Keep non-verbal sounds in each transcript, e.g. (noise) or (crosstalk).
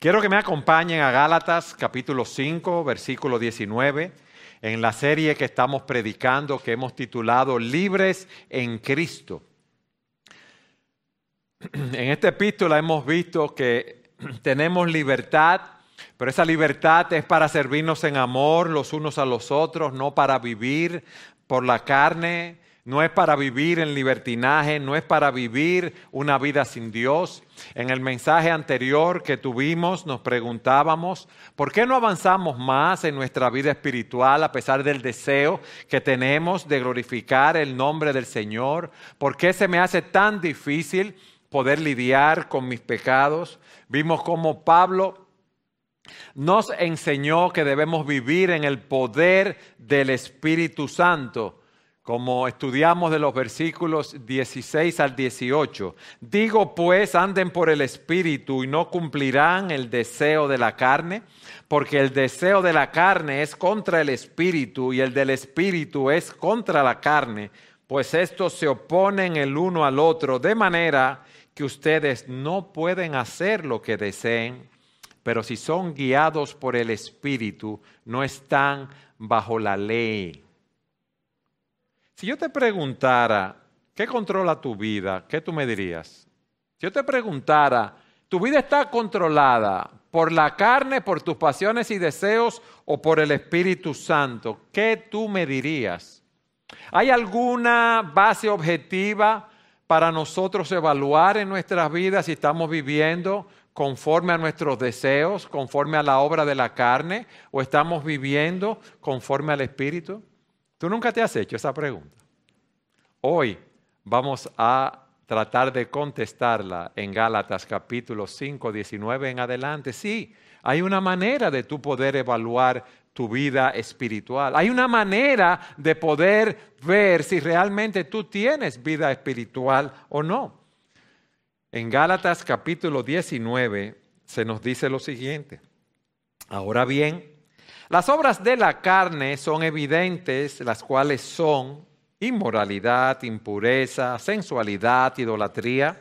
Quiero que me acompañen a Gálatas capítulo 5, versículo 19, en la serie que estamos predicando que hemos titulado Libres en Cristo. (clears throat) En esta epístola hemos visto que (clears throat) tenemos libertad, pero esa libertad es para servirnos en amor los unos a los otros, no para vivir por la carne, no es para vivir en libertinaje, no es para vivir una vida sin Dios. En el mensaje anterior que tuvimos nos preguntábamos, ¿por qué no avanzamos más en nuestra vida espiritual a pesar del deseo que tenemos de glorificar el nombre del Señor? ¿Por qué se me hace tan difícil poder lidiar con mis pecados? Vimos cómo Pablo nos enseñó que debemos vivir en el poder del Espíritu Santo como estudiamos de los versículos 16 al 18. Digo pues, anden por el Espíritu y no cumplirán el deseo de la carne, porque el deseo de la carne es contra el Espíritu y el del Espíritu es contra la carne, pues estos se oponen el uno al otro, de manera que ustedes no pueden hacer lo que deseen, pero si son guiados por el Espíritu, no están bajo la ley. Si yo te preguntara, ¿qué controla tu vida? ¿Qué tú me dirías? Si yo te preguntara, ¿tu vida está controlada por la carne, por tus pasiones y deseos o por el Espíritu Santo? ¿Qué tú me dirías? ¿Hay alguna base objetiva para nosotros evaluar en nuestras vidas si estamos viviendo conforme a nuestros deseos, conforme a la obra de la carne, o estamos viviendo conforme al Espíritu? ¿Tú nunca te has hecho esa pregunta? Hoy vamos a tratar de contestarla en Gálatas capítulo 5, 19 en adelante. Sí, hay una manera de tú poder evaluar tu vida espiritual. Hay una manera de poder ver si realmente tú tienes vida espiritual o no. En Gálatas capítulo 19 se nos dice lo siguiente. Ahora bien, las obras de la carne son evidentes, las cuales son inmoralidad, impureza, sensualidad, idolatría,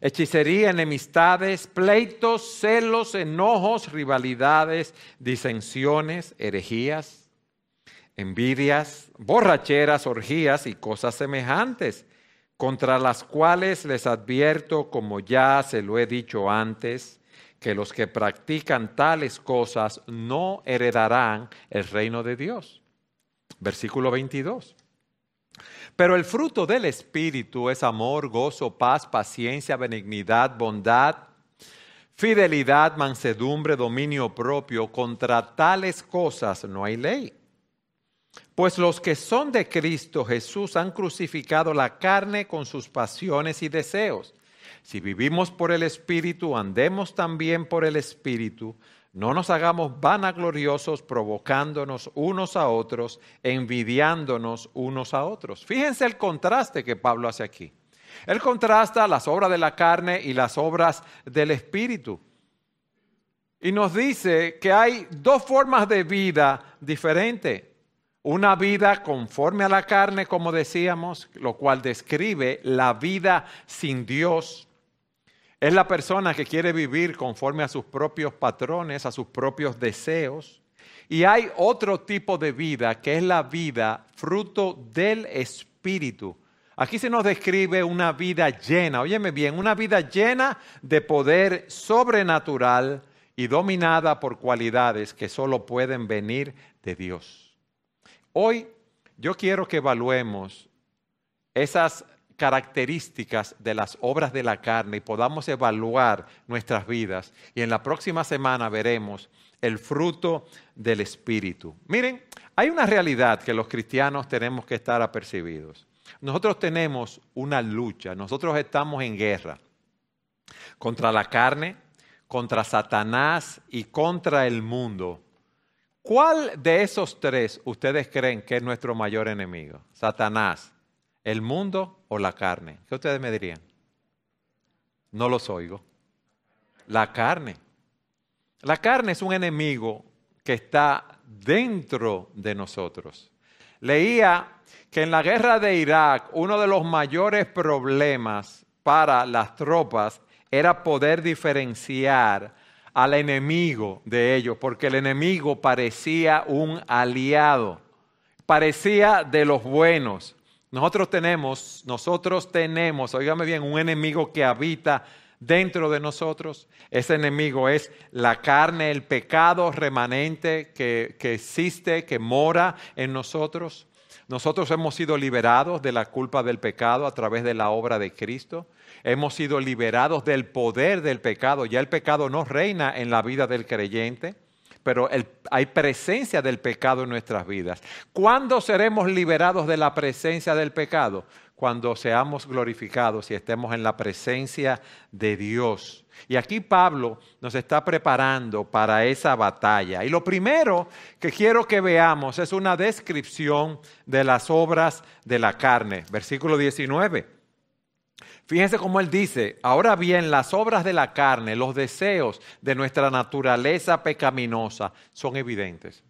hechicería, enemistades, pleitos, celos, enojos, rivalidades, disensiones, herejías, envidias, borracheras, orgías y cosas semejantes, contra las cuales les advierto, como ya se lo he dicho antes, que los que practican tales cosas no heredarán el reino de Dios. Versículo 22. Pero el fruto del Espíritu es amor, gozo, paz, paciencia, benignidad, bondad, fidelidad, mansedumbre, dominio propio. Contra tales cosas no hay ley. Pues los que son de Cristo Jesús han crucificado la carne con sus pasiones y deseos. Si vivimos por el Espíritu, andemos también por el Espíritu. No nos hagamos vanagloriosos, provocándonos unos a otros, envidiándonos unos a otros. Fíjense el contraste que Pablo hace aquí. Él contrasta las obras de la carne y las obras del Espíritu. Y nos dice que hay dos formas de vida diferentes. Una vida conforme a la carne, como decíamos, lo cual describe la vida sin Dios. Es la persona que quiere vivir conforme a sus propios patrones, a sus propios deseos. Y hay otro tipo de vida que es la vida fruto del Espíritu. Aquí se nos describe una vida llena, óyeme bien, una vida llena de poder sobrenatural y dominada por cualidades que solo pueden venir de Dios. Hoy yo quiero que evaluemos esas características de las obras de la carne y podamos evaluar nuestras vidas. Y en la próxima semana veremos el fruto del Espíritu. Miren, hay una realidad que los cristianos tenemos que estar apercibidos. Nosotros tenemos una lucha, nosotros estamos en guerra contra la carne, contra Satanás y contra el mundo. ¿Cuál de esos tres ustedes creen que es nuestro mayor enemigo? Satanás, ¿El mundo o la carne? ¿Qué ustedes me dirían? No los oigo. La carne. La carne es un enemigo que está dentro de nosotros. Leía que en la guerra de Irak uno de los mayores problemas para las tropas era poder diferenciar al enemigo de ellos, porque el enemigo parecía un aliado, parecía de los buenos. Nosotros tenemos, nosotros tenemos, oígame bien, un enemigo que habita dentro de nosotros. Ese enemigo es la carne, el pecado remanente que, que existe, que mora en nosotros. Nosotros hemos sido liberados de la culpa del pecado a través de la obra de Cristo. Hemos sido liberados del poder del pecado. Ya el pecado no reina en la vida del creyente, pero hay presencia del pecado en nuestras vidas. ¿Cuándo seremos liberados de la presencia del pecado? Cuando seamos glorificados y estemos en la presencia de Dios. Y aquí Pablo nos está preparando para esa batalla. Y lo primero que quiero que veamos es una descripción de las obras de la carne. Versículo 19. Fíjense cómo él dice, ahora bien, las obras de la carne, los deseos de nuestra naturaleza pecaminosa son evidentes,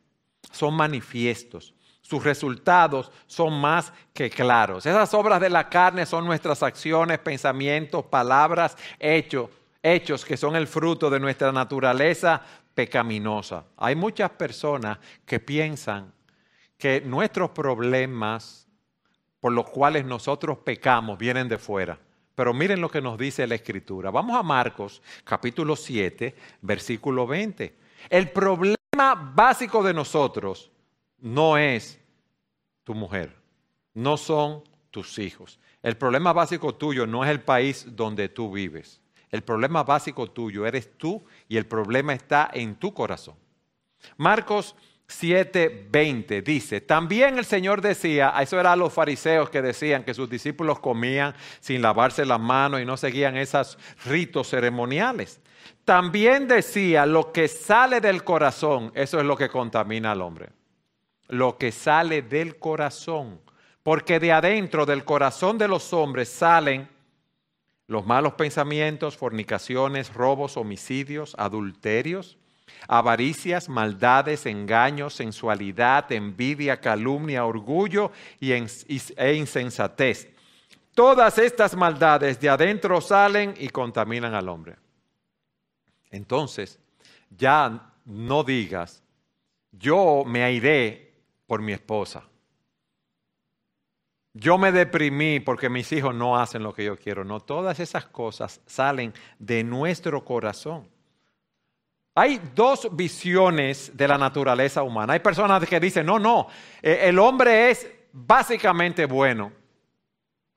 son manifiestos. Sus resultados son más que claros. Esas obras de la carne son nuestras acciones, pensamientos, palabras, hechos hechos que son el fruto de nuestra naturaleza pecaminosa. Hay muchas personas que piensan que nuestros problemas por los cuales nosotros pecamos vienen de fuera. Pero miren lo que nos dice la Escritura. Vamos a Marcos capítulo 7, versículo 20. El problema básico de nosotros no es tu mujer, no son tus hijos. El problema básico tuyo no es el país donde tú vives. El problema básico tuyo eres tú y el problema está en tu corazón. Marcos 7:20 dice, también el Señor decía, eso era los fariseos que decían que sus discípulos comían sin lavarse las manos y no seguían esos ritos ceremoniales. También decía, lo que sale del corazón, eso es lo que contamina al hombre. Lo que sale del corazón, porque de adentro del corazón de los hombres salen los malos pensamientos, fornicaciones, robos, homicidios, adulterios, avaricias, maldades, engaños, sensualidad, envidia, calumnia, orgullo e insensatez. Todas estas maldades de adentro salen y contaminan al hombre. Entonces, ya no digas, yo me airé por mi esposa. Yo me deprimí porque mis hijos no hacen lo que yo quiero. No, todas esas cosas salen de nuestro corazón. Hay dos visiones de la naturaleza humana. Hay personas que dicen, no, no, eh, el hombre es básicamente bueno.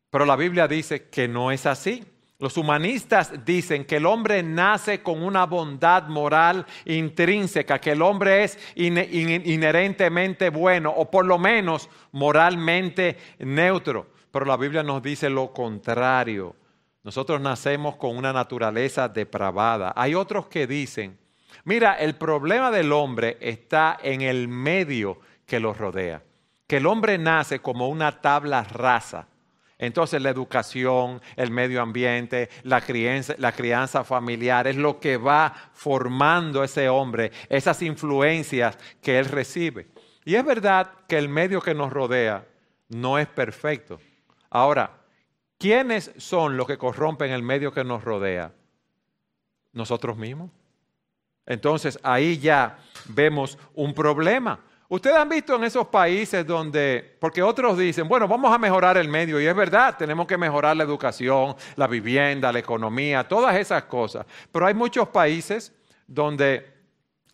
Pero la Biblia dice que no es así. Los humanistas dicen que el hombre nace con una bondad moral intrínseca, que el hombre es inherentemente bueno o por lo menos moralmente neutro. Pero la Biblia nos dice lo contrario. Nosotros nacemos con una naturaleza depravada. Hay otros que dicen, mira, el problema del hombre está en el medio que lo rodea, que el hombre nace como una tabla rasa entonces la educación, el medio ambiente, la crianza, la crianza familiar es lo que va formando ese hombre, esas influencias que él recibe. Y es verdad que el medio que nos rodea no es perfecto. Ahora, ¿quiénes son los que corrompen el medio que nos rodea? Nosotros mismos. Entonces ahí ya vemos un problema. Ustedes han visto en esos países donde, porque otros dicen, bueno, vamos a mejorar el medio, y es verdad, tenemos que mejorar la educación, la vivienda, la economía, todas esas cosas. Pero hay muchos países donde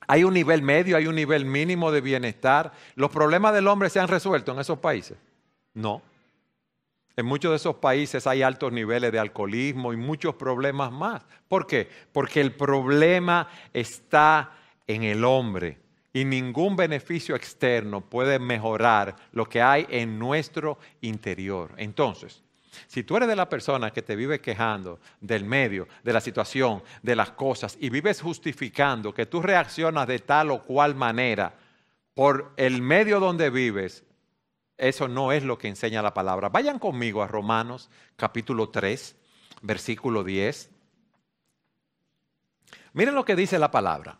hay un nivel medio, hay un nivel mínimo de bienestar. ¿Los problemas del hombre se han resuelto en esos países? No. En muchos de esos países hay altos niveles de alcoholismo y muchos problemas más. ¿Por qué? Porque el problema está en el hombre y ningún beneficio externo puede mejorar lo que hay en nuestro interior. Entonces, si tú eres de la persona que te vive quejando del medio, de la situación, de las cosas y vives justificando que tú reaccionas de tal o cual manera por el medio donde vives, eso no es lo que enseña la palabra. Vayan conmigo a Romanos capítulo 3, versículo 10. Miren lo que dice la palabra.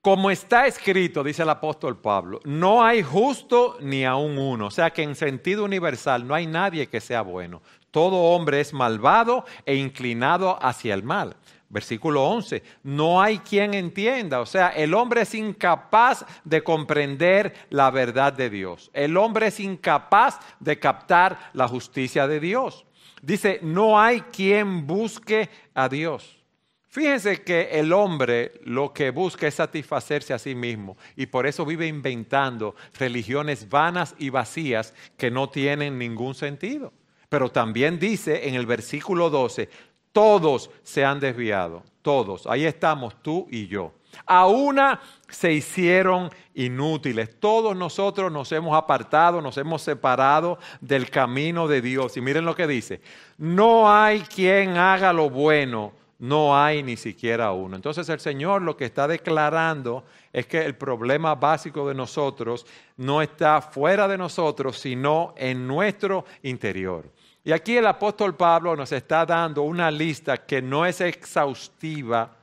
Como está escrito, dice el apóstol Pablo, no hay justo ni aún uno. O sea que en sentido universal no hay nadie que sea bueno. Todo hombre es malvado e inclinado hacia el mal. Versículo 11, no hay quien entienda, o sea, el hombre es incapaz de comprender la verdad de Dios. El hombre es incapaz de captar la justicia de Dios. Dice, no hay quien busque a Dios. Fíjense que el hombre lo que busca es satisfacerse a sí mismo y por eso vive inventando religiones vanas y vacías que no tienen ningún sentido. Pero también dice en el versículo 12, todos se han desviado, todos. Ahí estamos tú y yo. A una se hicieron inútiles. Todos nosotros nos hemos apartado, nos hemos separado del camino de Dios. Y miren lo que dice, no hay quien haga lo bueno, no hay ni siquiera uno. Entonces el Señor lo que está declarando es que el problema básico de nosotros no está fuera de nosotros, sino en nuestro interior. Y aquí el apóstol Pablo nos está dando una lista que no es exhaustiva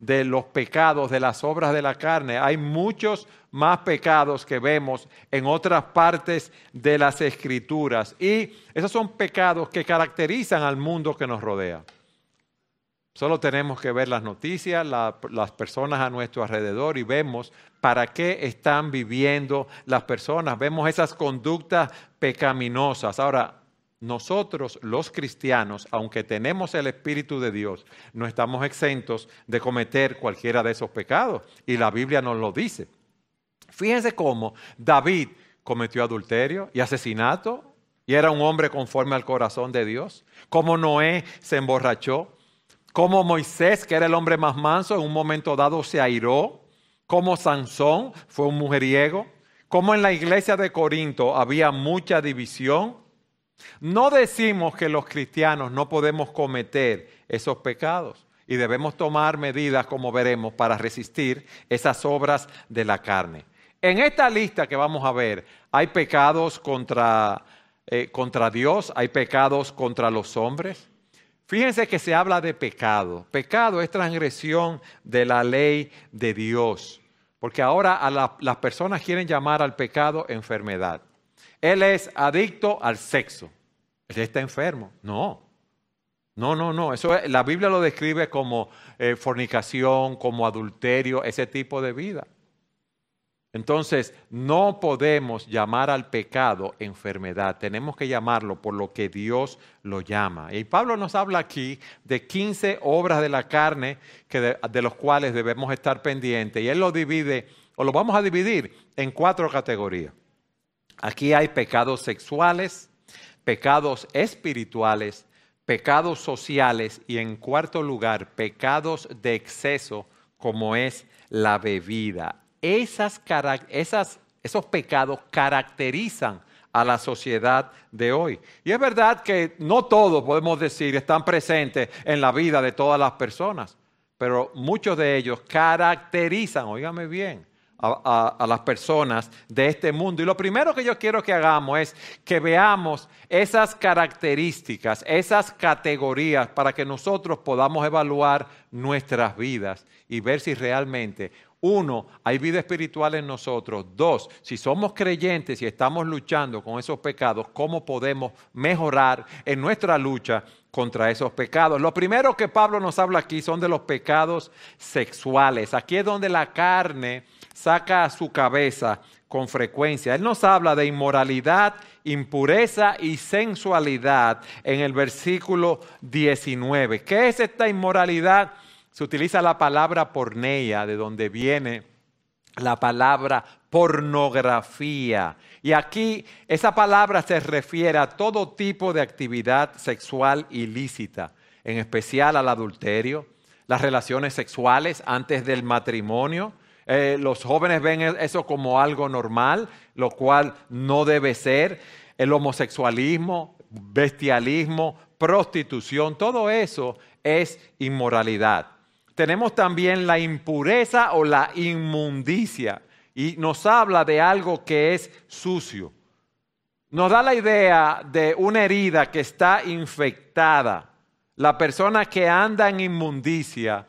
de los pecados, de las obras de la carne. Hay muchos más pecados que vemos en otras partes de las escrituras. Y esos son pecados que caracterizan al mundo que nos rodea. Solo tenemos que ver las noticias, las personas a nuestro alrededor y vemos para qué están viviendo las personas. Vemos esas conductas pecaminosas. Ahora, nosotros los cristianos, aunque tenemos el Espíritu de Dios, no estamos exentos de cometer cualquiera de esos pecados. Y la Biblia nos lo dice. Fíjense cómo David cometió adulterio y asesinato y era un hombre conforme al corazón de Dios. Cómo Noé se emborrachó. Cómo Moisés, que era el hombre más manso, en un momento dado se airó. Cómo Sansón fue un mujeriego. Cómo en la iglesia de Corinto había mucha división no decimos que los cristianos no podemos cometer esos pecados y debemos tomar medidas, como veremos, para resistir esas obras de la carne. En esta lista que vamos a ver, hay pecados contra, eh, contra Dios, hay pecados contra los hombres. Fíjense que se habla de pecado. Pecado es transgresión de la ley de Dios. Porque ahora las personas quieren llamar al pecado enfermedad. Él es adicto al sexo. Él está enfermo. No. No, no, no. Eso la Biblia lo describe como eh, fornicación, como adulterio, ese tipo de vida. Entonces, no podemos llamar al pecado enfermedad, tenemos que llamarlo por lo que Dios lo llama. Y Pablo nos habla aquí de 15 obras de la carne que de, de los cuales debemos estar pendientes. Y él lo divide, o lo vamos a dividir en cuatro categorías. Aquí hay pecados sexuales, pecados espirituales, pecados sociales y en cuarto lugar, pecados de exceso como es la bebida. Esos pecados caracterizan a la sociedad de hoy. Y es verdad que no todos, podemos decir, están presentes en la vida de todas las personas, pero muchos de ellos caracterizan, oígame bien, a, las personas de este mundo. Y lo primero que yo quiero que hagamos es que veamos esas características, esas categorías para que nosotros podamos evaluar nuestras vidas y ver si realmente uno, hay vida espiritual en nosotros. Dos, si somos creyentes y estamos luchando con esos pecados, ¿cómo podemos mejorar en nuestra lucha contra esos pecados? Lo primero que Pablo nos habla aquí son de los pecados sexuales. Aquí es donde la carne saca a su cabeza con frecuencia. Él nos habla de inmoralidad, impureza y sensualidad en el versículo 19. ¿Qué es esta inmoralidad? Se utiliza la palabra porneia, de donde viene la palabra pornografía. Y aquí esa palabra se refiere a todo tipo de actividad sexual ilícita, en especial al adulterio, las relaciones sexuales antes del matrimonio, eh, los jóvenes ven e-, eso como algo normal, lo cual no debe ser. El homosexualismo, bestialismo, prostitución, todo eso es inmoralidad. Tenemos también la impureza o la inmundicia y nos habla de algo que es sucio. Nos da la idea de una herida que está infectada. La persona que anda en inmundicia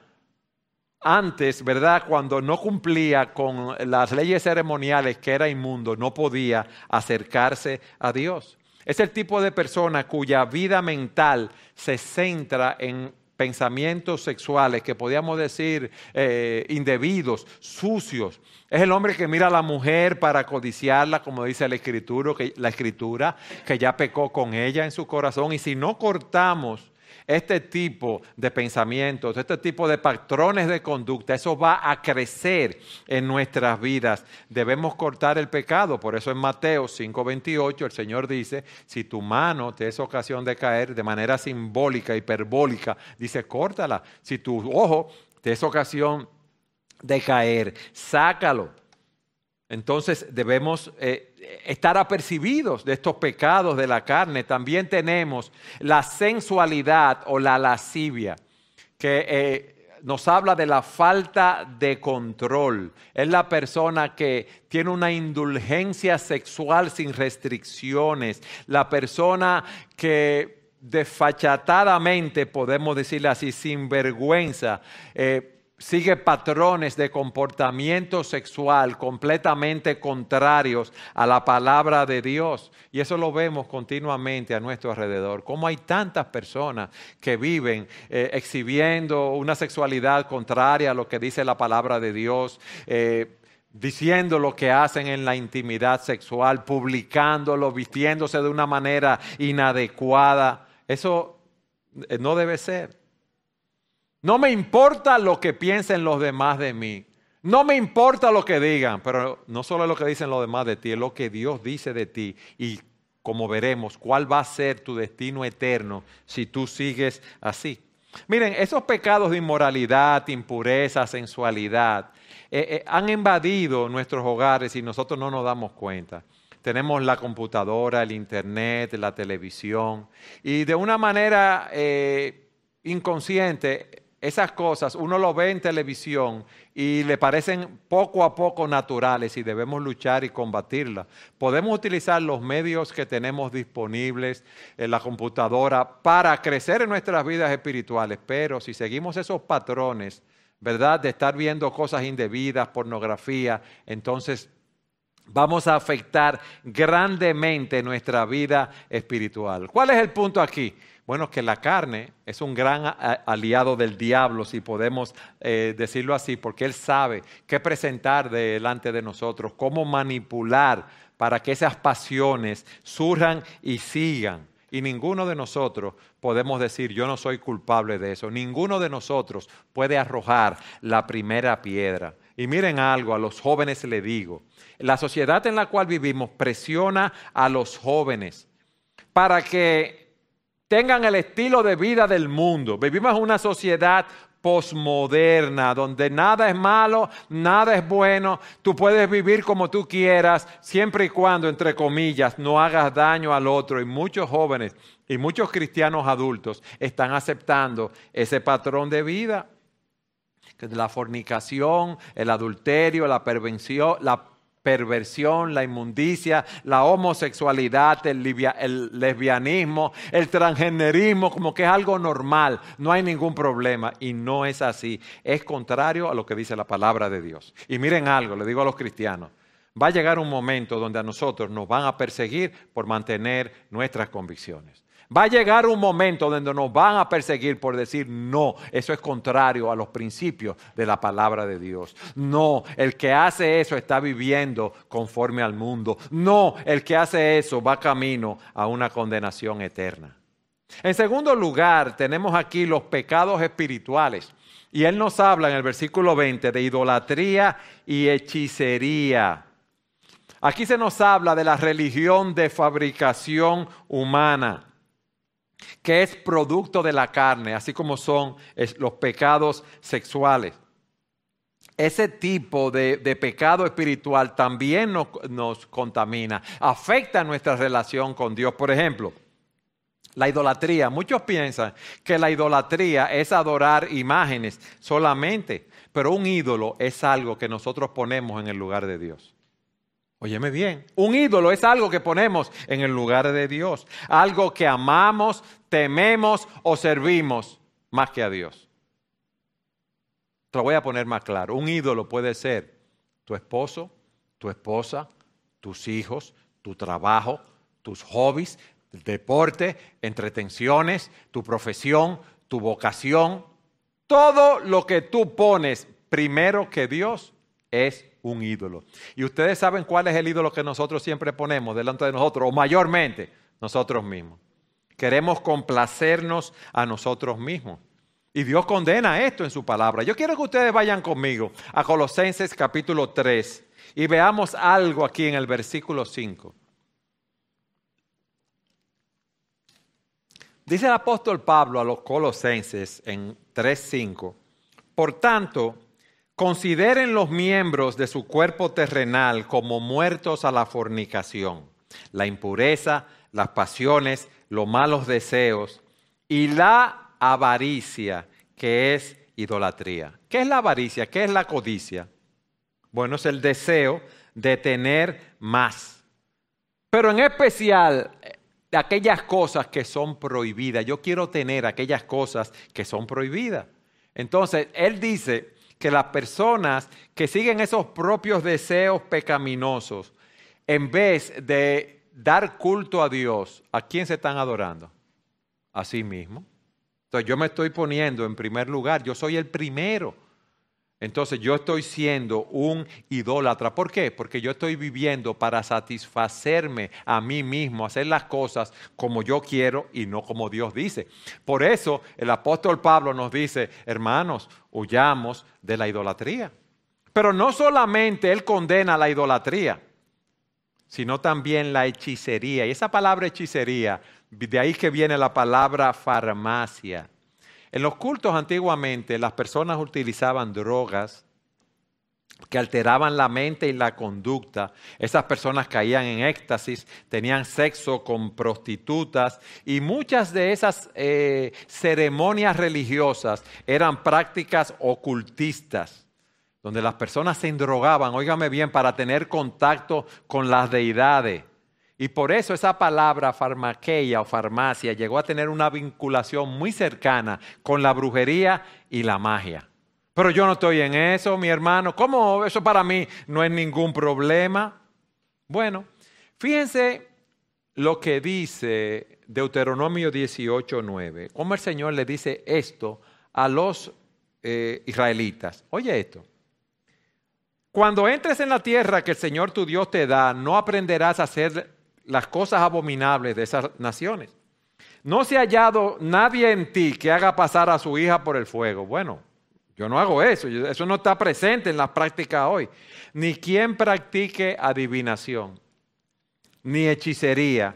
antes, ¿verdad? Cuando no cumplía con las leyes ceremoniales que era inmundo, no podía acercarse a Dios. Es el tipo de persona cuya vida mental se centra en pensamientos sexuales que podríamos decir eh, indebidos, sucios. Es el hombre que mira a la mujer para codiciarla, como dice la escritura, que, la escritura, que ya pecó con ella en su corazón. Y si no cortamos este tipo de pensamientos, este tipo de patrones de conducta, eso va a crecer en nuestras vidas. Debemos cortar el pecado. Por eso en Mateo 5:28 el Señor dice, si tu mano te es ocasión de caer de manera simbólica, hiperbólica, dice, córtala. Si tu ojo te es ocasión de caer, sácalo. Entonces debemos eh, estar apercibidos de estos pecados de la carne. También tenemos la sensualidad o la lascivia, que eh, nos habla de la falta de control. Es la persona que tiene una indulgencia sexual sin restricciones, la persona que desfachatadamente, podemos decirle así, sin vergüenza, eh, sigue patrones de comportamiento sexual completamente contrarios a la palabra de Dios. Y eso lo vemos continuamente a nuestro alrededor. Como hay tantas personas que viven eh, exhibiendo una sexualidad contraria a lo que dice la palabra de Dios. Eh, diciendo lo que hacen en la intimidad sexual, publicándolo, vistiéndose de una manera inadecuada. Eso eh, no debe ser. No me importa lo que piensen los demás de mí. No me importa lo que digan, pero no solo lo que dicen los demás de ti, es lo que Dios dice de ti y como veremos cuál va a ser tu destino eterno si tú sigues así. Miren, esos pecados de inmoralidad, impureza, sensualidad, eh, eh, han invadido nuestros hogares y nosotros no nos damos cuenta. Tenemos la computadora, el internet, la televisión y de una manera eh, inconsciente esas cosas uno lo ve en televisión y le parecen poco a poco naturales y debemos luchar y combatirlas. Podemos utilizar los medios que tenemos disponibles en la computadora para crecer en nuestras vidas espirituales, pero si seguimos esos patrones, ¿verdad? De estar viendo cosas indebidas, pornografía, entonces vamos a afectar grandemente nuestra vida espiritual. ¿Cuál es el punto aquí? Bueno, que la carne es un gran aliado del diablo, si podemos eh, decirlo así, porque él sabe qué presentar delante de nosotros, cómo manipular para que esas pasiones surjan y sigan. Y ninguno de nosotros podemos decir, yo no soy culpable de eso. Ninguno de nosotros puede arrojar la primera piedra. Y miren algo, a los jóvenes le digo, la sociedad en la cual vivimos presiona a los jóvenes para que tengan el estilo de vida del mundo. Vivimos en una sociedad posmoderna, donde nada es malo, nada es bueno, tú puedes vivir como tú quieras, siempre y cuando, entre comillas, no hagas daño al otro. Y muchos jóvenes y muchos cristianos adultos están aceptando ese patrón de vida. La fornicación, el adulterio, la pervención, la perversión, la inmundicia, la homosexualidad, el, lesbianismo, el transgenerismo, como que es algo normal, no hay ningún problema. Y no es así, es contrario a lo que dice la palabra de Dios. Y miren algo, le digo a los cristianos, va a llegar un momento donde a nosotros nos van a perseguir por mantener nuestras convicciones. Va a llegar un momento donde nos van a perseguir por decir no, eso es contrario a los principios de la palabra de Dios. No, el que hace eso está viviendo conforme al mundo. No, el que hace eso va camino a una condenación eterna. En segundo lugar, tenemos aquí los pecados espirituales. Y él nos habla en el versículo 20 de idolatría y hechicería. Aquí se nos habla de la religión de fabricación humana que es producto de la carne, así como son los pecados sexuales. Ese tipo de, pecado espiritual también nos, nos contamina, afecta nuestra relación con Dios. Por ejemplo, la idolatría. Muchos piensan que la idolatría es adorar imágenes solamente, pero un ídolo es algo que nosotros ponemos en el lugar de Dios. Óyeme bien, un ídolo es algo que ponemos en el lugar de Dios, algo que amamos, tememos o servimos más que a Dios. Te lo voy a poner más claro. Un ídolo puede ser tu esposo, tu esposa, tus hijos, tu trabajo, tus hobbies, deporte, entretenciones, tu profesión, tu vocación, todo lo que tú pones primero que Dios es un ídolo. Y ustedes saben cuál es el ídolo que nosotros siempre ponemos delante de nosotros, o mayormente nosotros mismos. Queremos complacernos a nosotros mismos. Y Dios condena esto en su palabra. Yo quiero que ustedes vayan conmigo a Colosenses capítulo 3 y veamos algo aquí en el versículo 5. Dice el apóstol Pablo a los colosenses en 3.5, por tanto, consideren los miembros de su cuerpo terrenal como muertos a la fornicación, la impureza, las pasiones, los malos deseos y la avaricia, que es idolatría. ¿Qué es la avaricia? ¿Qué es la codicia? Bueno, es el deseo de tener más. Pero en especial de aquellas cosas que son prohibidas. Yo quiero tener aquellas cosas que son prohibidas. Entonces, él dice que las personas que siguen esos propios deseos pecaminosos, en vez de dar culto a Dios, ¿a quién se están adorando? A sí mismo. Entonces yo me estoy poniendo en primer lugar, yo soy el primero entonces yo estoy siendo un idólatra. ¿Por qué? Porque yo estoy viviendo para satisfacerme a mí mismo, hacer las cosas como yo quiero y no como Dios dice. Por eso el apóstol Pablo nos dice, hermanos, huyamos de la idolatría. Pero no solamente él condena la idolatría, sino también la hechicería. Y esa palabra hechicería, de ahí que viene la palabra farmacia. En los cultos antiguamente las personas utilizaban drogas que alteraban la mente y la conducta. Esas personas caían en éxtasis, tenían sexo con prostitutas y muchas de esas eh, ceremonias religiosas eran prácticas ocultistas, donde las personas se endrogaban, óigame bien, para tener contacto con las deidades. Y por eso esa palabra farmaqueia o farmacia llegó a tener una vinculación muy cercana con la brujería y la magia. Pero yo no estoy en eso, mi hermano. ¿Cómo eso para mí no es ningún problema? Bueno, fíjense lo que dice Deuteronomio 18:9. Cómo el Señor le dice esto a los eh, israelitas. Oye esto. Cuando entres en la tierra que el Señor tu Dios te da, no aprenderás a hacer las cosas abominables de esas naciones. No se ha hallado nadie en ti que haga pasar a su hija por el fuego. Bueno, yo no hago eso, eso no está presente en la práctica hoy. Ni quien practique adivinación, ni hechicería,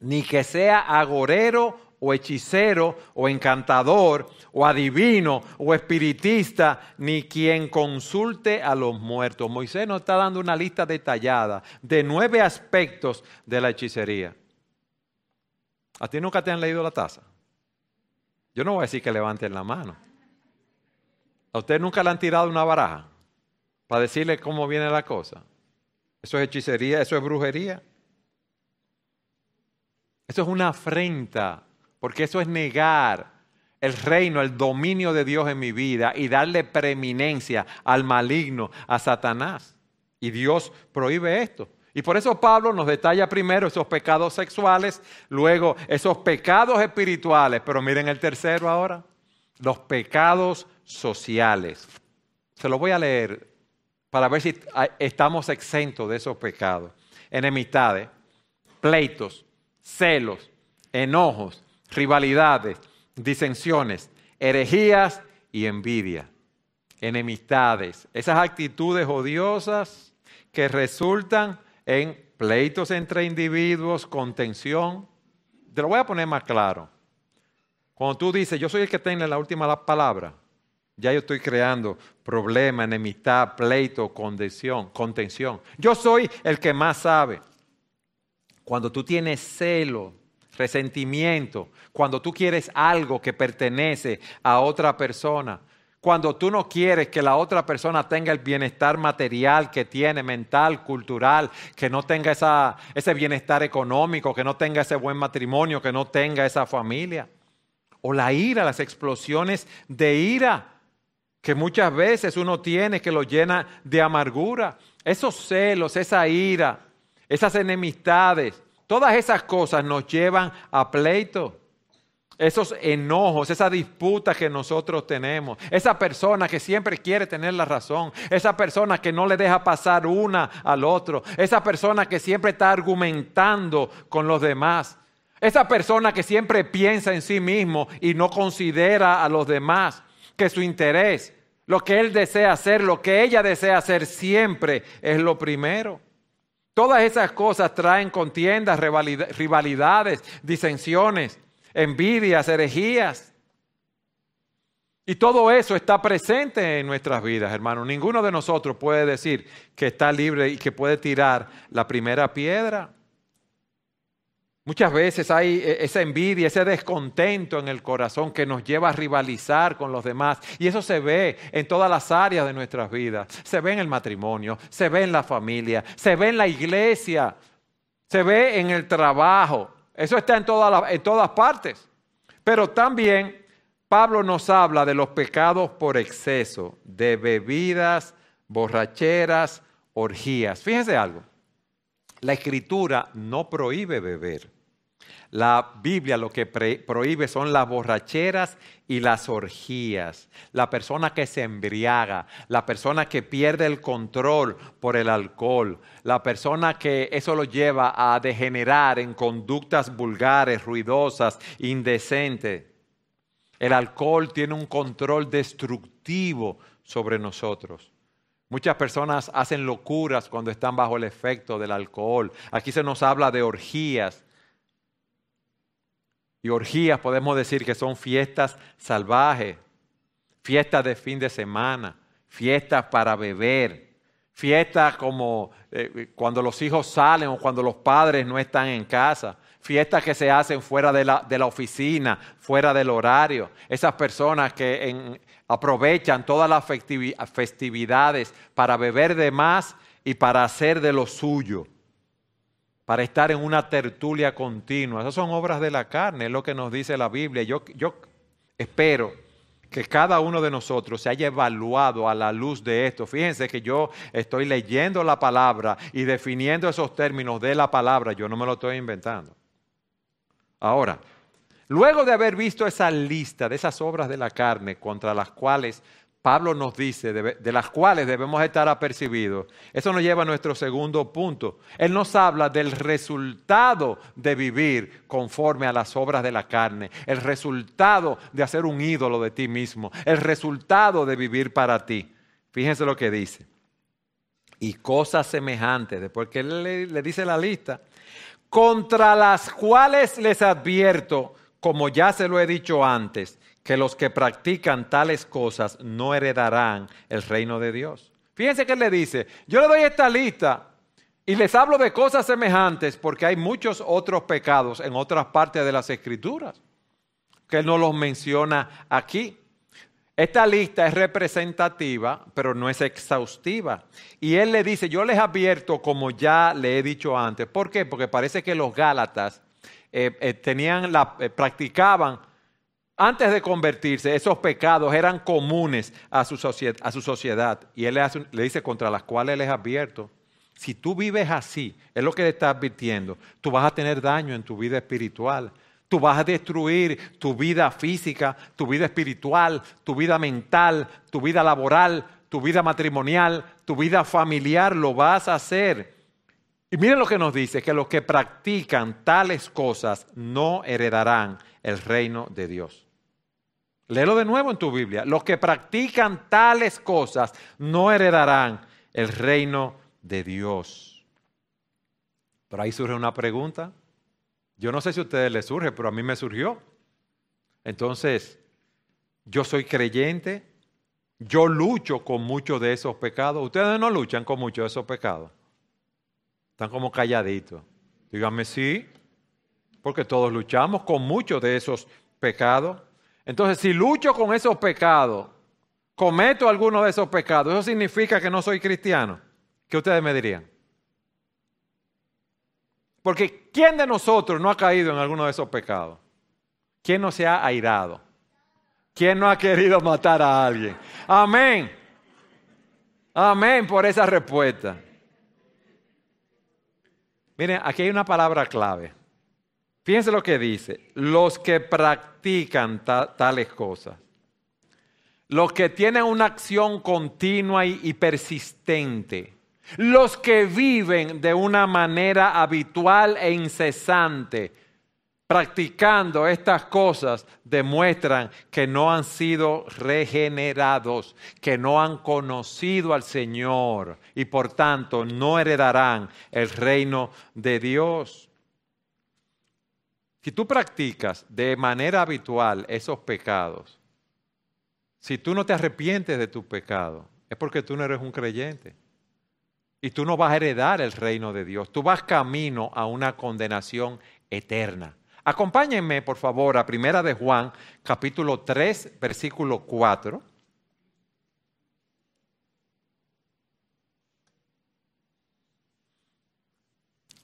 ni que sea agorero o hechicero o encantador o adivino o espiritista, ni quien consulte a los muertos. Moisés nos está dando una lista detallada de nueve aspectos de la hechicería. ¿A ti nunca te han leído la taza? Yo no voy a decir que levanten la mano. ¿A usted nunca le han tirado una baraja para decirle cómo viene la cosa? Eso es hechicería, eso es brujería. Eso es una afrenta porque eso es negar el reino, el dominio de Dios en mi vida y darle preeminencia al maligno, a Satanás. Y Dios prohíbe esto. Y por eso Pablo nos detalla primero esos pecados sexuales, luego esos pecados espirituales, pero miren el tercero ahora, los pecados sociales. Se los voy a leer para ver si estamos exentos de esos pecados. Enemistades, pleitos, celos, enojos, rivalidades, disensiones, herejías y envidia, enemistades, esas actitudes odiosas que resultan en pleitos entre individuos, contención. Te lo voy a poner más claro. Cuando tú dices, yo soy el que tiene la última palabra, ya yo estoy creando problema, enemistad, pleito, contención, contención. Yo soy el que más sabe. Cuando tú tienes celo, resentimiento, cuando tú quieres algo que pertenece a otra persona, cuando tú no quieres que la otra persona tenga el bienestar material que tiene, mental, cultural, que no tenga esa, ese bienestar económico, que no tenga ese buen matrimonio, que no tenga esa familia. O la ira, las explosiones de ira que muchas veces uno tiene que lo llena de amargura. Esos celos, esa ira, esas enemistades, Todas esas cosas nos llevan a pleito. Esos enojos, esa disputa que nosotros tenemos, esa persona que siempre quiere tener la razón, esa persona que no le deja pasar una al otro, esa persona que siempre está argumentando con los demás, esa persona que siempre piensa en sí mismo y no considera a los demás que su interés, lo que él desea hacer, lo que ella desea hacer siempre es lo primero. Todas esas cosas traen contiendas, rivalidades, disensiones, envidias, herejías. Y todo eso está presente en nuestras vidas, hermano. Ninguno de nosotros puede decir que está libre y que puede tirar la primera piedra. Muchas veces hay eh, esa envidia, ese descontento en el corazón que nos lleva a rivalizar con los demás. Y eso se ve en todas las áreas de nuestras vidas. Se ve en el matrimonio, se ve en la familia, se ve en la iglesia, se ve en el trabajo. Eso está en, todas partes. Pero también Pablo nos habla de los pecados por exceso, de bebidas, borracheras, orgías. Fíjense algo. La escritura no prohíbe beber. La Biblia lo que prohíbe son las borracheras y las orgías. La persona que se embriaga, la persona que pierde el control por el alcohol, la persona que eso lo lleva a degenerar en conductas vulgares, ruidosas, indecentes. El alcohol tiene un control destructivo sobre nosotros. Muchas personas hacen locuras cuando están bajo el efecto del alcohol. Aquí se nos habla de orgías. Y orgías podemos decir que son fiestas salvajes, fiestas de fin de semana, fiestas para beber, fiestas como eh, cuando los hijos salen o cuando los padres no están en casa, fiestas que se hacen fuera de la, de la oficina, fuera del horario, esas personas que aprovechan todas las festividades para beber de más y para hacer de lo suyo para estar en una tertulia continua. Esas son obras de la carne, es lo que nos dice la Biblia. Yo, yo espero que cada uno de nosotros se haya evaluado a la luz de esto. Fíjense que yo estoy leyendo la palabra y definiendo esos términos de la palabra. Yo no me lo estoy inventando. Ahora, luego de haber visto esa lista de esas obras de la carne contra las cuales Pablo nos dice, de, las cuales debemos estar apercibidos. Eso nos lleva a nuestro segundo punto. Él nos habla del resultado de vivir conforme a las obras de la carne, el resultado de hacer un ídolo de ti mismo, el resultado de vivir para ti. Fíjense lo que dice. Y cosas semejantes, después que él le dice la lista, contra las cuales les advierto, como ya se lo he dicho antes, que los que practican tales cosas no heredarán el reino de Dios. Fíjense que él le dice, yo le doy esta lista y les hablo de cosas semejantes porque hay muchos otros pecados en otras partes de las escrituras que él no los menciona aquí. Esta lista es representativa, pero no es exhaustiva. Y él le dice, yo les advierto como ya le he dicho antes. ¿Por qué? Porque parece que los Gálatas eh, eh, tenían la, eh, practicaban antes de convertirse, esos pecados eran comunes a su, sociedad. Y él le, dice, contra las cuales les advierto, si tú vives así, es lo que le está advirtiendo, tú vas a tener daño en tu vida espiritual. Tú vas a destruir tu vida física, tu vida espiritual, tu vida mental, tu vida laboral, tu vida matrimonial, tu vida familiar, lo vas a hacer. Y miren lo que nos dice, que los que practican tales cosas no heredarán el reino de Dios. Léelo de nuevo en tu Biblia. Los que practican tales cosas no heredarán el reino de Dios. Pero ahí surge una pregunta. Yo no sé si a ustedes les surge, pero a mí me surgió. Entonces, yo soy creyente, yo lucho con muchos de esos pecados. Ustedes no luchan con muchos de esos pecados. Están como calladitos. Díganme sí, porque todos luchamos con muchos de esos pecados. Entonces, si lucho con esos pecados, cometo alguno de esos pecados, ¿eso significa que no soy cristiano? ¿Qué ustedes me dirían? Porque ¿quién de nosotros no ha caído en alguno de esos pecados? ¿Quién no se ha airado? ¿Quién no ha querido matar a alguien? Amén. Amén por esa respuesta. Miren, aquí hay una palabra clave. Fíjense lo que dice. Los que practican tales cosas. Los que tienen una acción continua y persistente. Los que viven de una manera habitual e incesante practicando estas cosas demuestran que no han sido regenerados, que no han conocido al Señor y por tanto no heredarán el reino de Dios. Si tú practicas de manera habitual esos pecados, si tú no te arrepientes de tu pecado, es porque tú no eres un creyente. Y tú no vas a heredar el reino de Dios. Tú vas camino a una condenación eterna. Acompáñenme, por favor, a Primera de Juan, capítulo 3, versículo 4.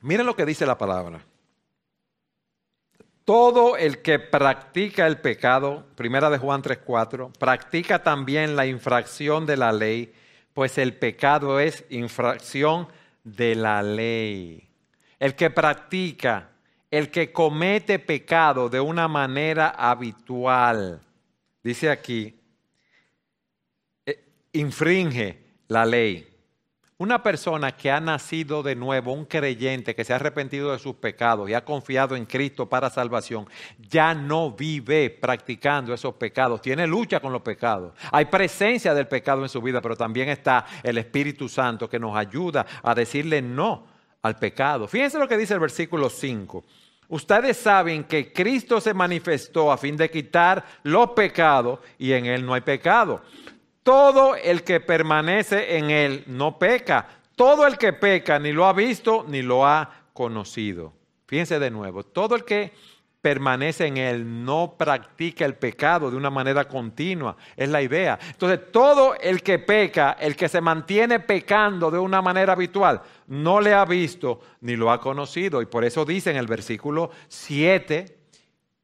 Miren lo que dice la palabra. Todo el que practica el pecado, Primera de Juan 3:4, practica también la infracción de la ley, pues el pecado es infracción de la ley. El que practica el que comete pecado de una manera habitual, dice aquí, eh, infringe la ley. Una persona que ha nacido de nuevo, un creyente que se ha arrepentido de sus pecados y ha confiado en Cristo para salvación, ya no vive practicando esos pecados, tiene lucha con los pecados. Hay presencia del pecado en su vida, pero también está el Espíritu Santo que nos ayuda a decirle no al pecado. Fíjense lo que dice el versículo 5. Ustedes saben que Cristo se manifestó a fin de quitar los pecados y en Él no hay pecado. Todo el que permanece en Él no peca. Todo el que peca ni lo ha visto ni lo ha conocido. Fíjense de nuevo, todo el que permanece en Él, no practica el pecado de una manera continua. Es la idea. Entonces, todo el que peca, el que se mantiene pecando de una manera habitual, no le ha visto ni lo ha conocido. Y por eso dice en el versículo 7,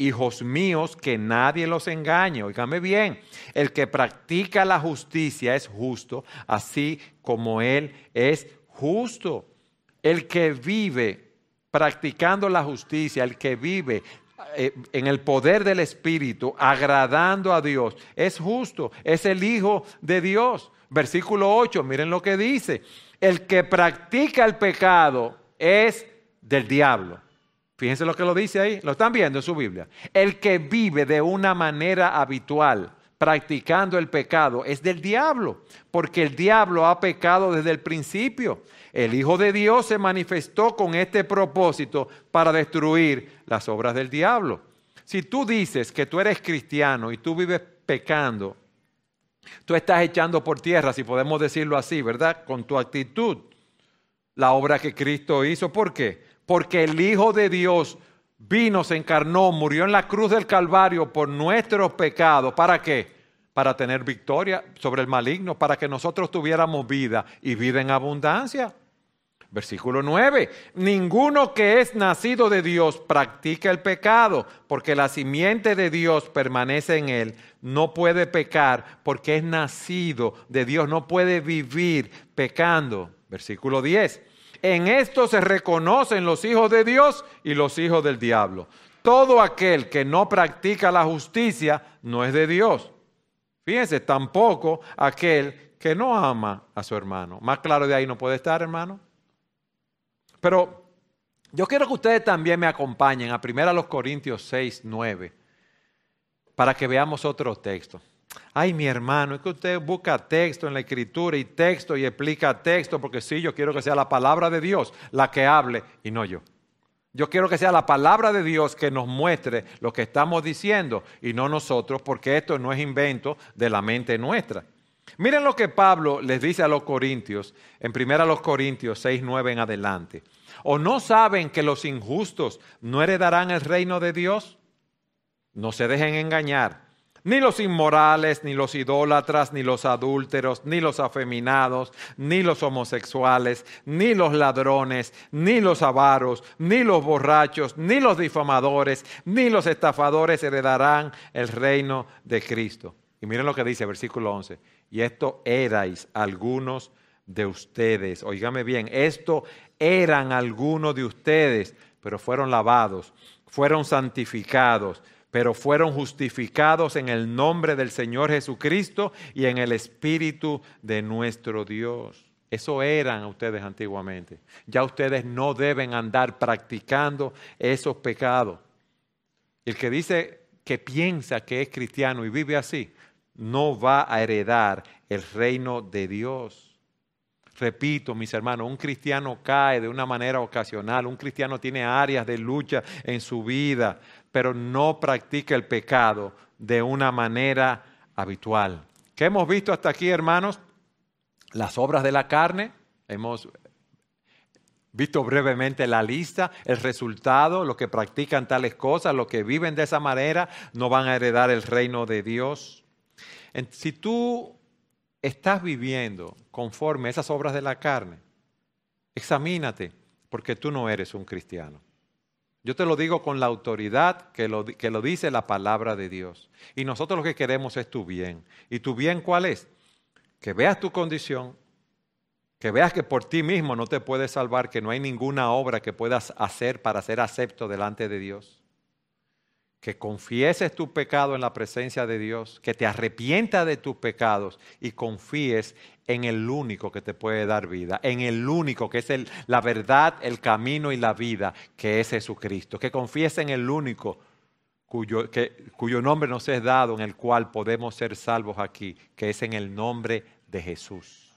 hijos míos, que nadie los engañe. Oígame bien, el que practica la justicia es justo, así como Él es justo. El que vive practicando la justicia, el que vive eh, en el poder del Espíritu, agradando a Dios, es justo, es el Hijo de Dios. Versículo 8, miren lo que dice. El que practica el pecado es del diablo. Fíjense lo que lo dice ahí, lo están viendo en su Biblia. El que vive de una manera habitual, practicando el pecado, es del diablo, porque el diablo ha pecado desde el principio. El Hijo de Dios se manifestó con este propósito para destruir las obras del diablo. Si tú dices que tú eres cristiano y tú vives pecando, tú estás echando por tierra, si podemos decirlo así, ¿verdad? Con tu actitud, la obra que Cristo hizo. ¿Por qué? Porque el Hijo de Dios vino, se encarnó, murió en la cruz del Calvario por nuestros pecados. ¿Para qué? Para tener victoria sobre el maligno, para que nosotros tuviéramos vida y vida en abundancia. Versículo 9, ninguno que es nacido de Dios practica el pecado, porque la simiente de Dios permanece en él. No puede pecar porque es nacido de Dios, no puede vivir pecando. Versículo 10, en esto se reconocen los hijos de Dios y los hijos del diablo. Todo aquel que no practica la justicia no es de Dios. Fíjense, tampoco aquel que no ama a su hermano. Más claro de ahí no puede estar, hermano. Pero yo quiero que ustedes también me acompañen a 1 Corintios 6, 9, para que veamos otro texto. Ay, mi hermano, es que usted busca texto en la escritura y texto y explica texto, porque sí, yo quiero que sea la palabra de Dios la que hable y no yo. Yo quiero que sea la palabra de Dios que nos muestre lo que estamos diciendo y no nosotros, porque esto no es invento de la mente nuestra. Miren lo que Pablo les dice a los corintios, en 1 Corintios 6, 9 en adelante. ¿O no saben que los injustos no heredarán el reino de Dios? No se dejen engañar. Ni los inmorales, ni los idólatras, ni los adúlteros, ni los afeminados, ni los homosexuales, ni los ladrones, ni los avaros, ni los borrachos, ni los difamadores, ni los estafadores heredarán el reino de Cristo. Y miren lo que dice versículo 11 y esto erais algunos de ustedes. Óigame bien, esto eran algunos de ustedes, pero fueron lavados, fueron santificados, pero fueron justificados en el nombre del Señor Jesucristo y en el Espíritu de nuestro Dios. Eso eran ustedes antiguamente. Ya ustedes no deben andar practicando esos pecados. El que dice que piensa que es cristiano y vive así, no va a heredar el reino de Dios. Repito, mis hermanos, un cristiano cae de una manera ocasional, un cristiano tiene áreas de lucha en su vida, pero no practica el pecado de una manera habitual. ¿Qué hemos visto hasta aquí, hermanos? Las obras de la carne, hemos visto brevemente la lista, el resultado, los que practican tales cosas, los que viven de esa manera, no van a heredar el reino de Dios. Si tú estás viviendo conforme a esas obras de la carne, examínate, porque tú no eres un cristiano. Yo te lo digo con la autoridad que lo, que lo dice la palabra de Dios. Y nosotros lo que queremos es tu bien. ¿Y tu bien cuál es? Que veas tu condición, que veas que por ti mismo no te puedes salvar, que no hay ninguna obra que puedas hacer para ser acepto delante de Dios que confieses tu pecado en la presencia de Dios, que te arrepientas de tus pecados y confíes en el único que te puede dar vida, en el único que es la verdad, el camino y la vida, que es Jesucristo. Que confíes en el único cuyo nombre nos es dado, en el cual podemos ser salvos aquí, que es en el nombre de Jesús.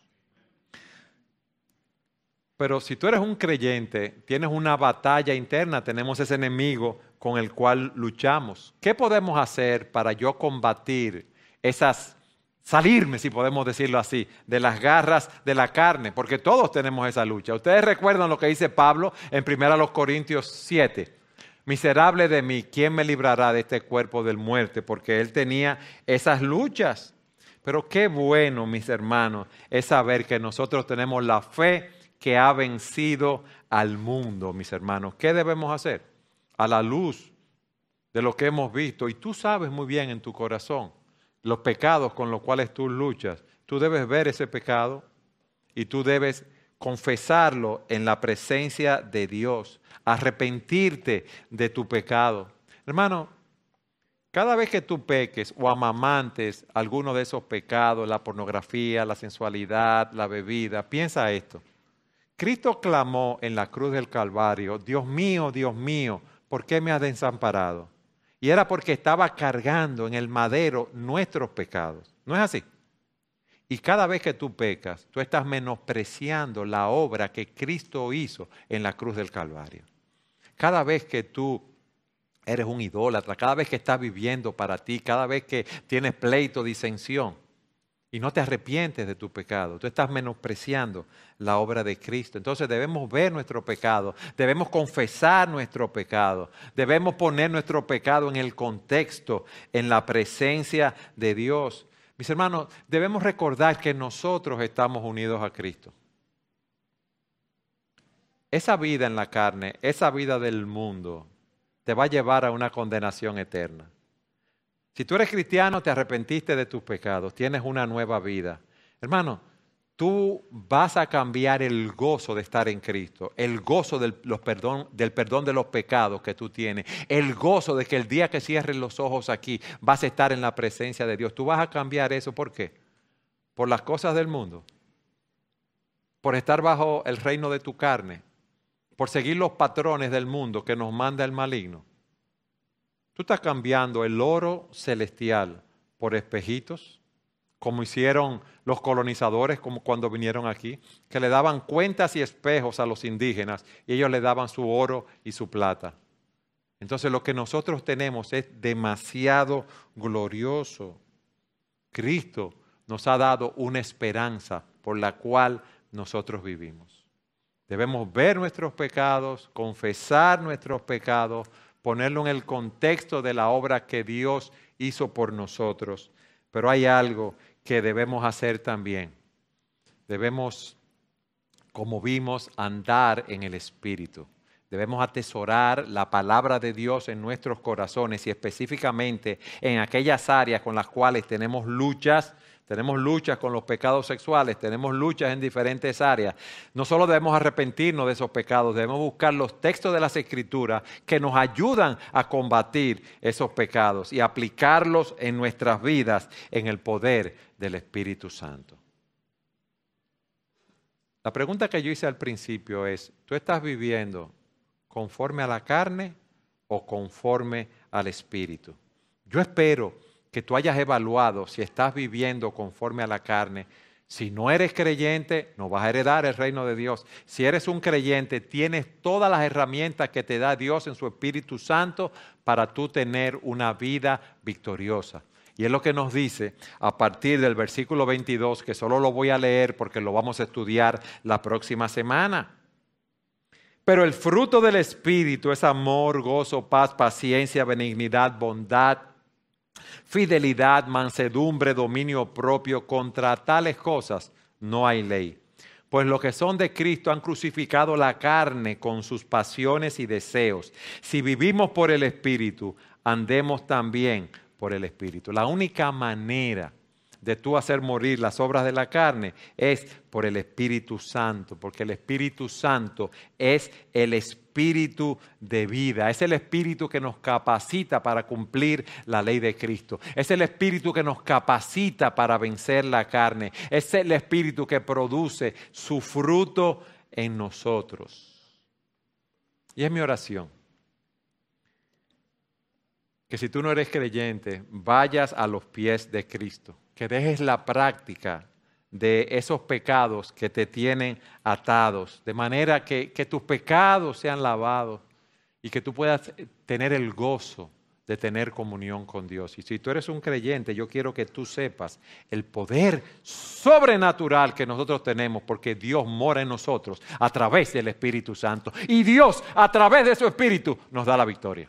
Pero si tú eres un creyente, tienes una batalla interna, tenemos ese enemigo con el cual luchamos. ¿Qué podemos hacer para yo combatir esas, salirme, si podemos decirlo así, de las garras de la carne? Porque todos tenemos esa lucha. Ustedes recuerdan lo que dice Pablo en 1 Corintios 7. Miserable de mí, ¿quién me librará de este cuerpo del muerte? Porque él tenía esas luchas. Pero qué bueno, mis hermanos, es saber que nosotros tenemos la fe que ha vencido al mundo, mis hermanos. ¿Qué debemos hacer? A la luz de lo que hemos visto, y tú sabes muy bien en tu corazón los pecados con los cuales tú luchas, tú debes ver ese pecado y tú debes confesarlo en la presencia de Dios, arrepentirte de tu pecado. Hermano, cada vez que tú peques o amamantes alguno de esos pecados, la pornografía, la sensualidad, la bebida, piensa esto. Cristo clamó en la cruz del Calvario, Dios mío, Dios mío, ¿por qué me has desamparado? Y era porque estaba cargando en el madero nuestros pecados. ¿No es así? Y cada vez que tú pecas, tú estás menospreciando la obra que Cristo hizo en la cruz del Calvario. Cada vez que tú eres un idólatra, cada vez que estás viviendo para ti, cada vez que tienes pleito, disensión, y no te arrepientes de tu pecado. Tú estás menospreciando la obra de Cristo. Entonces debemos ver nuestro pecado, debemos confesar nuestro pecado, debemos poner nuestro pecado en el contexto, en la presencia de Dios. Mis hermanos, debemos recordar que nosotros estamos unidos a Cristo. Esa vida en la carne, esa vida del mundo, te va a llevar a una condenación eterna. Si tú eres cristiano, te arrepentiste de tus pecados, tienes una nueva vida. Hermano, tú vas a cambiar el gozo de estar en Cristo, el gozo del, perdón, del perdón de los pecados que tú tienes, el gozo de que el día que cierres los ojos aquí vas a estar en la presencia de Dios. Tú vas a cambiar eso, ¿por qué? Por las cosas del mundo, por estar bajo el reino de tu carne, por seguir los patrones del mundo que nos manda el maligno. Tú estás cambiando el oro celestial por espejitos, como hicieron los colonizadores como cuando vinieron aquí, que le daban cuentas y espejos a los indígenas y ellos le daban su oro y su plata. Entonces lo que nosotros tenemos es demasiado glorioso. Cristo nos ha dado una esperanza por la cual nosotros vivimos. Debemos ver nuestros pecados, confesar nuestros pecados, ponerlo en el contexto de la obra que Dios hizo por nosotros. Pero hay algo que debemos hacer también. Debemos, como vimos, andar en el Espíritu. Debemos atesorar la palabra de Dios en nuestros corazones y específicamente en aquellas áreas con las cuales tenemos luchas tenemos luchas con los pecados sexuales, tenemos luchas en diferentes áreas. No solo debemos arrepentirnos de esos pecados, debemos buscar los textos de las escrituras que nos ayudan a combatir esos pecados y aplicarlos en nuestras vidas en el poder del Espíritu Santo. La pregunta que yo hice al principio es, ¿tú estás viviendo conforme a la carne o conforme al Espíritu? Yo espero que tú hayas evaluado si estás viviendo conforme a la carne. Si no eres creyente, no vas a heredar el reino de Dios. Si eres un creyente, tienes todas las herramientas que te da Dios en su Espíritu Santo para tú tener una vida victoriosa. Y es lo que nos dice a partir del versículo 22, que solo lo voy a leer porque lo vamos a estudiar la próxima semana. Pero el fruto del Espíritu es amor, gozo, paz, paciencia, benignidad, bondad fidelidad, mansedumbre, dominio propio, contra tales cosas no hay ley. Pues los que son de Cristo han crucificado la carne con sus pasiones y deseos. Si vivimos por el Espíritu, andemos también por el Espíritu. La única manera de tú hacer morir las obras de la carne es por el Espíritu Santo, porque el Espíritu Santo es el Espíritu de vida, es el Espíritu que nos capacita para cumplir la ley de Cristo, es el Espíritu que nos capacita para vencer la carne, es el Espíritu que produce su fruto en nosotros. Y es mi oración que si tú no eres creyente, vayas a los pies de Cristo que dejes la práctica de esos pecados que te tienen atados, de manera que, tus pecados sean lavados y que tú puedas tener el gozo de tener comunión con Dios. Y si tú eres un creyente, yo quiero que tú sepas el poder sobrenatural que nosotros tenemos, porque Dios mora en nosotros a través del Espíritu Santo. Y Dios, a través de su Espíritu, nos da la victoria.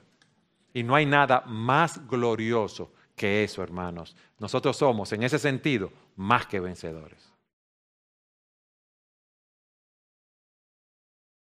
Y no hay nada más glorioso que eso, hermanos. Nosotros somos, en ese sentido, más que vencedores.